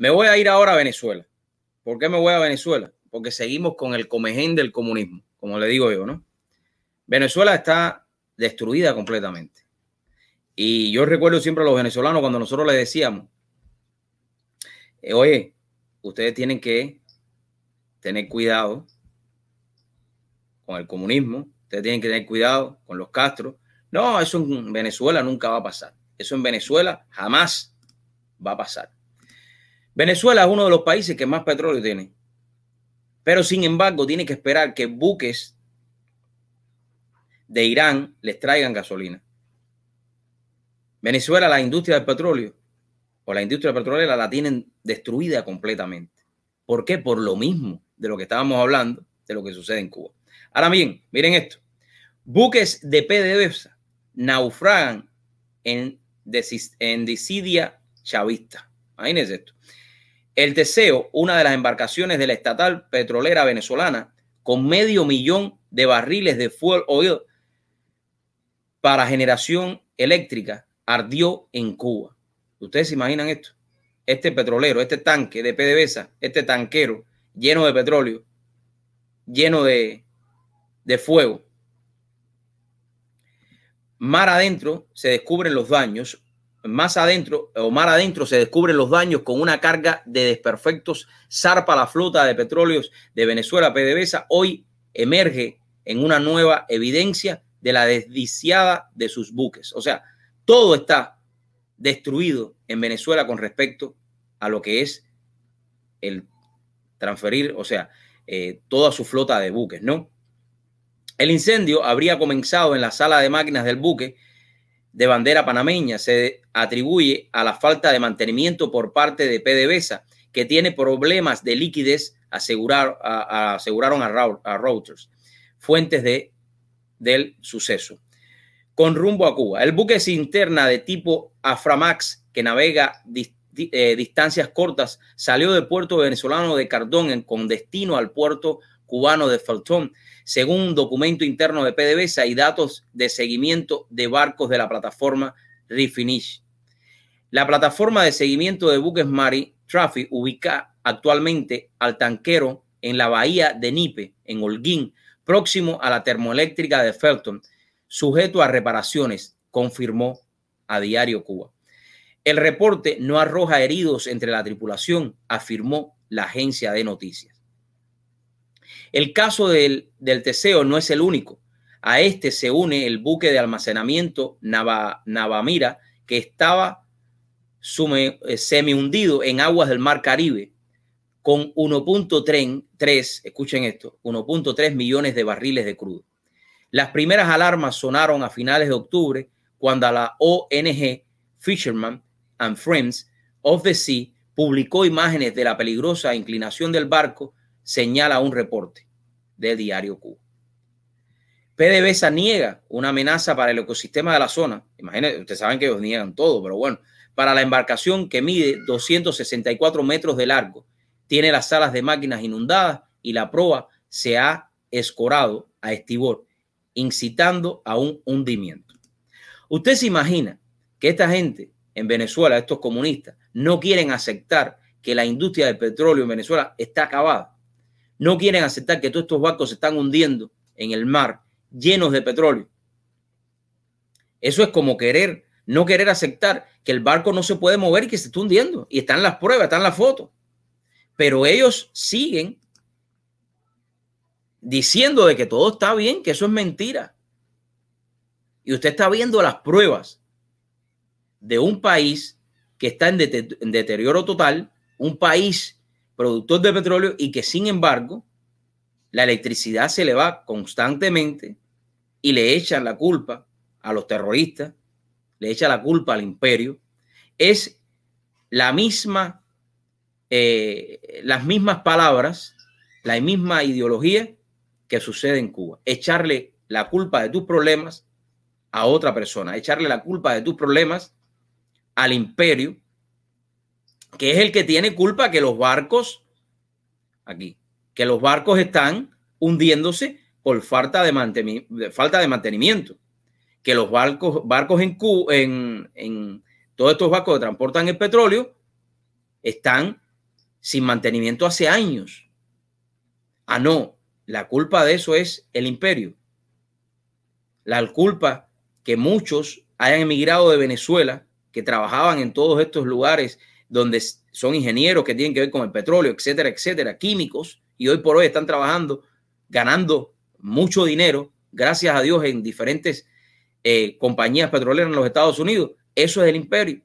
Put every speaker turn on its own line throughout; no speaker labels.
Me voy a ir ahora a Venezuela. ¿Por qué me voy a Venezuela? Porque seguimos con el comején del comunismo, como le digo yo, ¿no? Venezuela está destruida completamente. Y yo recuerdo siempre a los venezolanos cuando nosotros les decíamos, eh, oye, ustedes tienen que tener cuidado con el comunismo, ustedes tienen que tener cuidado con los Castro. No, eso en Venezuela nunca va a pasar. Eso en Venezuela jamás va a pasar. Venezuela es uno de los países que más petróleo tiene. Pero sin embargo, tiene que esperar que buques de Irán les traigan gasolina. Venezuela, la industria del petróleo o la industria petrolera la tienen destruida completamente. ¿Por qué? Por lo mismo de lo que estábamos hablando, de lo que sucede en Cuba. Ahora bien, miren esto. Buques de PDVSA naufragan en, en disidia chavista. Imagínense esto. El Teseo, una de las embarcaciones de la estatal petrolera venezolana, con medio millón de barriles de fuel oil para generación eléctrica, ardió en Cuba. ¿Ustedes se imaginan esto? Este petrolero, este tanque de PDVSA, este tanquero lleno de petróleo, lleno de, de fuego. Mar adentro se descubren los daños, más adentro o mar adentro se descubren los daños con una carga de desperfectos. Zarpa la flota de petróleos de Venezuela, PDVSA, hoy emerge en una nueva evidencia de la desdiciada de sus buques. O sea, todo está destruido en Venezuela con respecto a lo que es el transferir, o sea, eh, toda su flota de buques, ¿no? El incendio habría comenzado en la sala de máquinas del buque de bandera panameña. Se atribuye a la falta de mantenimiento por parte de PDVSA, que tiene problemas de liquidez, asegurar, aseguraron a, a Reuters, fuentes de, del suceso con rumbo a Cuba. El buque interna de tipo Aframax que navega eh, distancias cortas salió del puerto venezolano de Cardón con destino al puerto cubano de Felton, según un documento interno de PDVSA y datos de seguimiento de barcos de la plataforma Refinish. La plataforma de seguimiento de buques Mari Traffic ubica actualmente al tanquero en la bahía de Nipe, en Holguín, próximo a la termoeléctrica de Felton, sujeto a reparaciones, confirmó a Diario Cuba. El reporte no arroja heridos entre la tripulación, afirmó la agencia de noticias. El caso del, del Teseo no es el único. A este se une el buque de almacenamiento Navamira, que estaba eh, semi hundido en aguas del Mar Caribe, con 1.3, escuchen esto, 1.3 millones de barriles de crudo. Las primeras alarmas sonaron a finales de octubre cuando la ONG Fisherman and Friends of the Sea publicó imágenes de la peligrosa inclinación del barco, señala un reporte del diario Cuba. PDVSA niega una amenaza para el ecosistema de la zona. Imagínense, ustedes saben que ellos niegan todo, pero bueno, para la embarcación que mide 264 metros de largo, tiene las salas de máquinas inundadas y la proa se ha escorado a estibor incitando a un hundimiento. Usted se imagina que esta gente en Venezuela, estos comunistas, no quieren aceptar que la industria del petróleo en Venezuela está acabada. No quieren aceptar que todos estos barcos se están hundiendo en el mar llenos de petróleo. Eso es como querer, no querer aceptar que el barco no se puede mover y que se está hundiendo. Y están las pruebas, están las fotos. Pero ellos siguen diciendo de que todo está bien, que eso es mentira. Y usted está viendo las pruebas de un país que está en, deterioro total, un país productor de petróleo y que sin embargo la electricidad se le va constantemente y le echan la culpa a los terroristas, le echan la culpa al imperio. Es la misma, eh, las mismas palabras, la misma ideología que sucede en Cuba. Echarle la culpa de tus problemas a otra persona, echarle la culpa de tus problemas al imperio, que es el que tiene culpa que los barcos, aquí, que los barcos están hundiéndose por falta de, mantenimiento, falta de mantenimiento, que los barcos, barcos en, en, en todos estos barcos que transportan el petróleo están sin mantenimiento hace años. Ah, no, la culpa de eso es el imperio. La culpa que muchos hayan emigrado de Venezuela, que trabajaban en todos estos lugares donde son ingenieros que tienen que ver con el petróleo, etcétera, etcétera, químicos, y hoy por hoy están trabajando, ganando mucho dinero, gracias a Dios, en diferentes eh, compañías petroleras en los Estados Unidos. Eso es el imperio.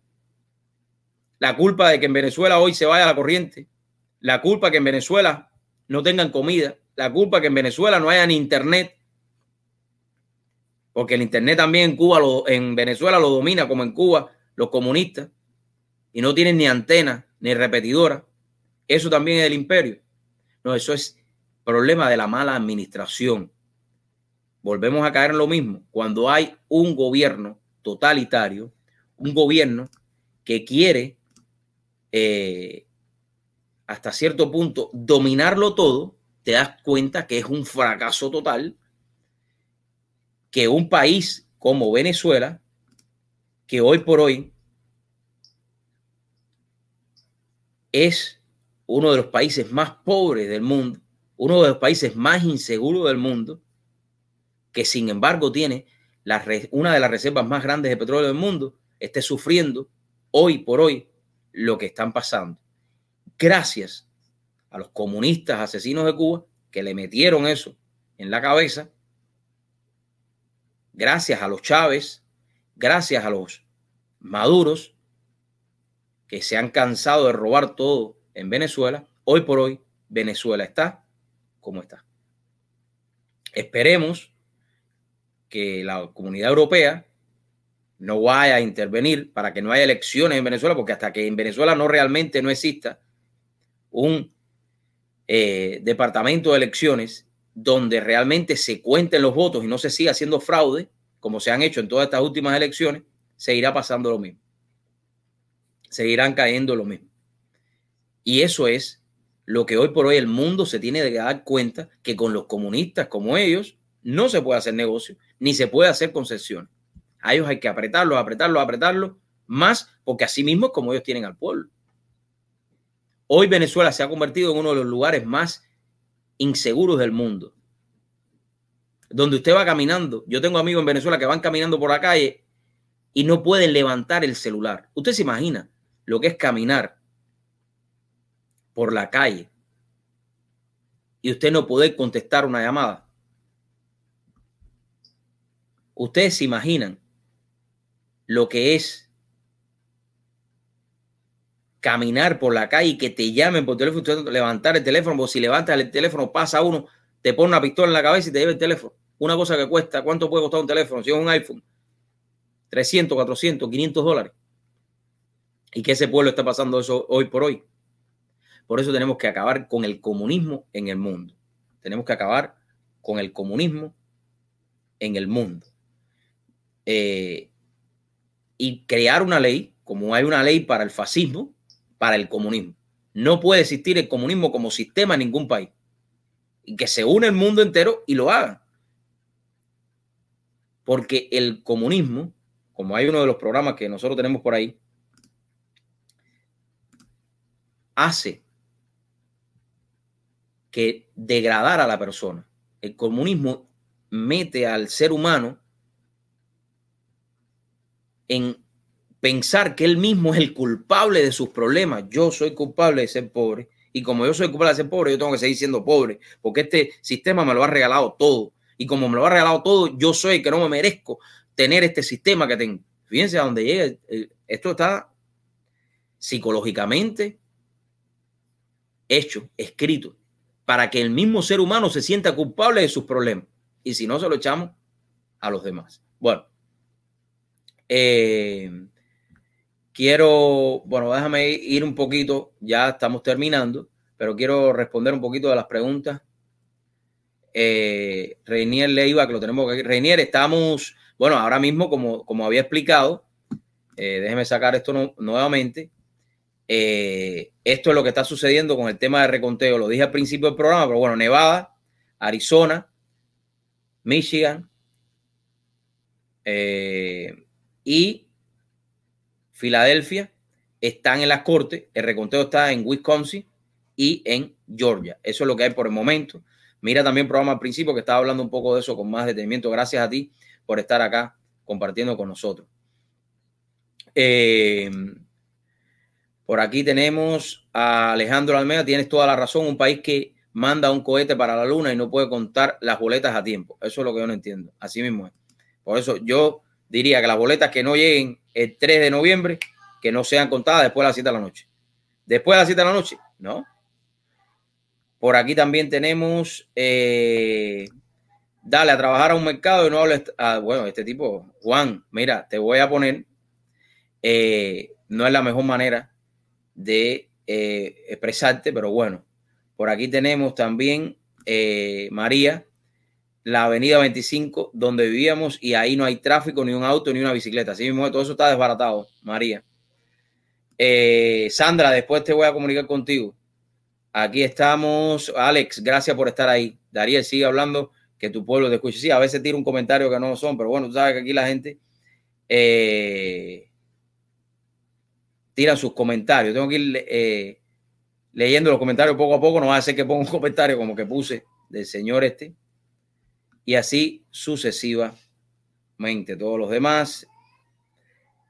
La culpa de que en Venezuela hoy se vaya la corriente, la culpa que en Venezuela no tengan comida, la culpa que en Venezuela no haya internet, porque el internet también en Cuba, en Venezuela lo domina como en Cuba los comunistas y no tienen ni antena ni repetidora. Eso también es el imperio. No, eso es problema de la mala administración. Volvemos a caer en lo mismo. Cuando hay un gobierno totalitario, un gobierno que quiere eh, hasta cierto punto dominarlo todo, te das cuenta que es un fracaso total que un país como Venezuela, que hoy por hoy es uno de los países más pobres del mundo, uno de los países más inseguros del mundo, que sin embargo tiene una de las reservas más grandes de petróleo del mundo, esté sufriendo hoy por hoy lo que están pasando. Gracias a los comunistas asesinos de Cuba que le metieron eso en la cabeza, gracias a los Chávez, gracias a los Maduros, que se han cansado de robar todo en Venezuela, hoy por hoy Venezuela está como está. Esperemos que la comunidad europea no vaya a intervenir para que no haya elecciones en Venezuela, porque hasta que en Venezuela no realmente no exista un eh, departamento de elecciones donde realmente se cuenten los votos y no se siga haciendo fraude, como se han hecho en todas estas últimas elecciones, seguirá pasando lo mismo seguirán cayendo lo mismo. Y eso es lo que hoy por hoy el mundo se tiene que dar cuenta que con los comunistas como ellos no se puede hacer negocio ni se puede hacer concesión. A ellos hay que apretarlos, apretarlos, apretarlos más porque así mismo es como ellos tienen al pueblo. Hoy Venezuela se ha convertido en uno de los lugares más inseguros del mundo. Donde usted va caminando, yo tengo amigos en Venezuela que van caminando por la calle y no pueden levantar el celular. Usted se imagina lo que es caminar por la calle y usted no poder contestar una llamada. Ustedes se imaginan lo que es caminar por la calle y que te llamen por teléfono, usted levantar el teléfono, porque si levantas el teléfono pasa uno, te pone una pistola en la cabeza y te lleva el teléfono. Una cosa que cuesta, ¿cuánto puede costar un teléfono? Si es un iPhone, 300, 400, 500 dólares y que ese pueblo está pasando eso hoy por hoy. Por eso tenemos que acabar con el comunismo en el mundo. Tenemos que acabar con el comunismo en el mundo. Eh, y crear una ley, como hay una ley para el fascismo, para el comunismo. No puede existir el comunismo como sistema en ningún país. Y que se une el mundo entero y lo haga. Porque el comunismo, como hay uno de los programas que nosotros tenemos por ahí, hace que degradar a la persona. El comunismo mete al ser humano en pensar que él mismo es el culpable de sus problemas. Yo soy culpable de ser pobre y como yo soy culpable de ser pobre, yo tengo que seguir siendo pobre porque este sistema me lo ha regalado todo. Y como me lo ha regalado todo, yo soy que no me merezco tener este sistema que tengo. Fíjense a dónde llega. Esto está psicológicamente hecho, escrito, para que el mismo ser humano se sienta culpable de sus problemas. Y si no, se lo echamos a los demás. Bueno, eh, quiero, bueno, déjame ir un poquito, ya estamos terminando, pero quiero responder un poquito de las preguntas. Eh, Reinier Leiva, que lo tenemos aquí. Reinier, estamos, bueno, ahora mismo, como, como había explicado, eh, déjeme sacar esto nuevamente. Eh, esto es lo que está sucediendo con el tema de reconteo. Lo dije al principio del programa, pero bueno, Nevada, Arizona, Michigan eh, y Filadelfia están en las cortes. El reconteo está en Wisconsin y en Georgia. Eso es lo que hay por el momento. Mira también el programa al principio que estaba hablando un poco de eso con más detenimiento. Gracias a ti por estar acá compartiendo con nosotros. Eh, por aquí tenemos a Alejandro Almeida. Tienes toda la razón. Un país que manda un cohete para la luna y no puede contar las boletas a tiempo. Eso es lo que yo no entiendo. Así mismo es. Por eso yo diría que las boletas que no lleguen el 3 de noviembre, que no sean contadas después de las 7 de la noche. Después de las 7 de la noche, no. Por aquí también tenemos, eh, dale a trabajar a un mercado y no hables, ah, bueno, este tipo, Juan, mira, te voy a poner, eh, no es la mejor manera de eh, expresarte, pero bueno, por aquí tenemos también María, la avenida 25, donde vivíamos, y ahí no hay tráfico, ni un auto, ni una bicicleta. Así mismo, todo eso está desbaratado, María. Eh, Sandra, después te voy a comunicar contigo. Aquí estamos. Alex, gracias por estar ahí. Dariel, sigue hablando, que tu pueblo te escuche. Sí, a veces tira un comentario que no son, pero bueno, tú sabes que aquí la gente eh, tira sus comentarios. Tengo que ir eh, leyendo los comentarios poco a poco. No va a ser que ponga un comentario como que puse del señor este y así sucesivamente. Todos los demás.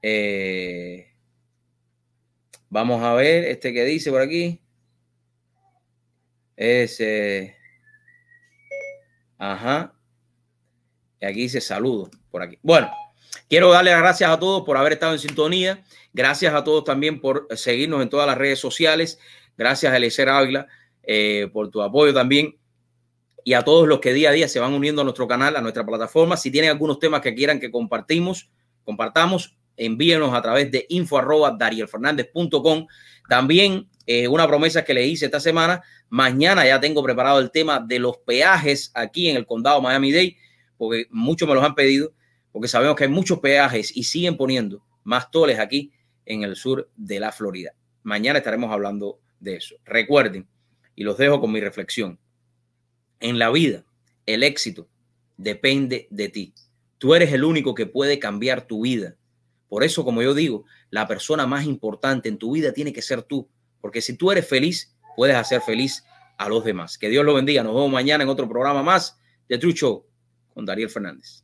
Eh, vamos a ver este que dice por aquí. Es. ajá. Y aquí dice saludo por aquí. Bueno, quiero darle las gracias a todos por haber estado en sintonía. Gracias a todos también por seguirnos en todas las redes sociales. Gracias a Eliezer Ávila eh, por tu apoyo también y a todos los que día a día se van uniendo a nuestro canal, a nuestra plataforma. Si tienen algunos temas que quieran que compartimos, compartamos, envíenos a través de info También eh, una promesa que le hice esta semana, mañana ya tengo preparado el tema de los peajes aquí en el condado Miami-Dade, porque muchos me los han pedido, porque sabemos que hay muchos peajes y siguen poniendo más toles aquí en el sur de la Florida. Mañana estaremos hablando de eso. Recuerden, y los dejo con mi reflexión en la vida, el éxito depende de ti. Tú eres el único que puede cambiar tu vida. Por eso, como yo digo, la persona más importante en tu vida tiene que ser tú. Porque si tú eres feliz, puedes hacer feliz a los demás. Que Dios lo bendiga. Nos vemos mañana en otro programa más de True Show con Dariel Fernández.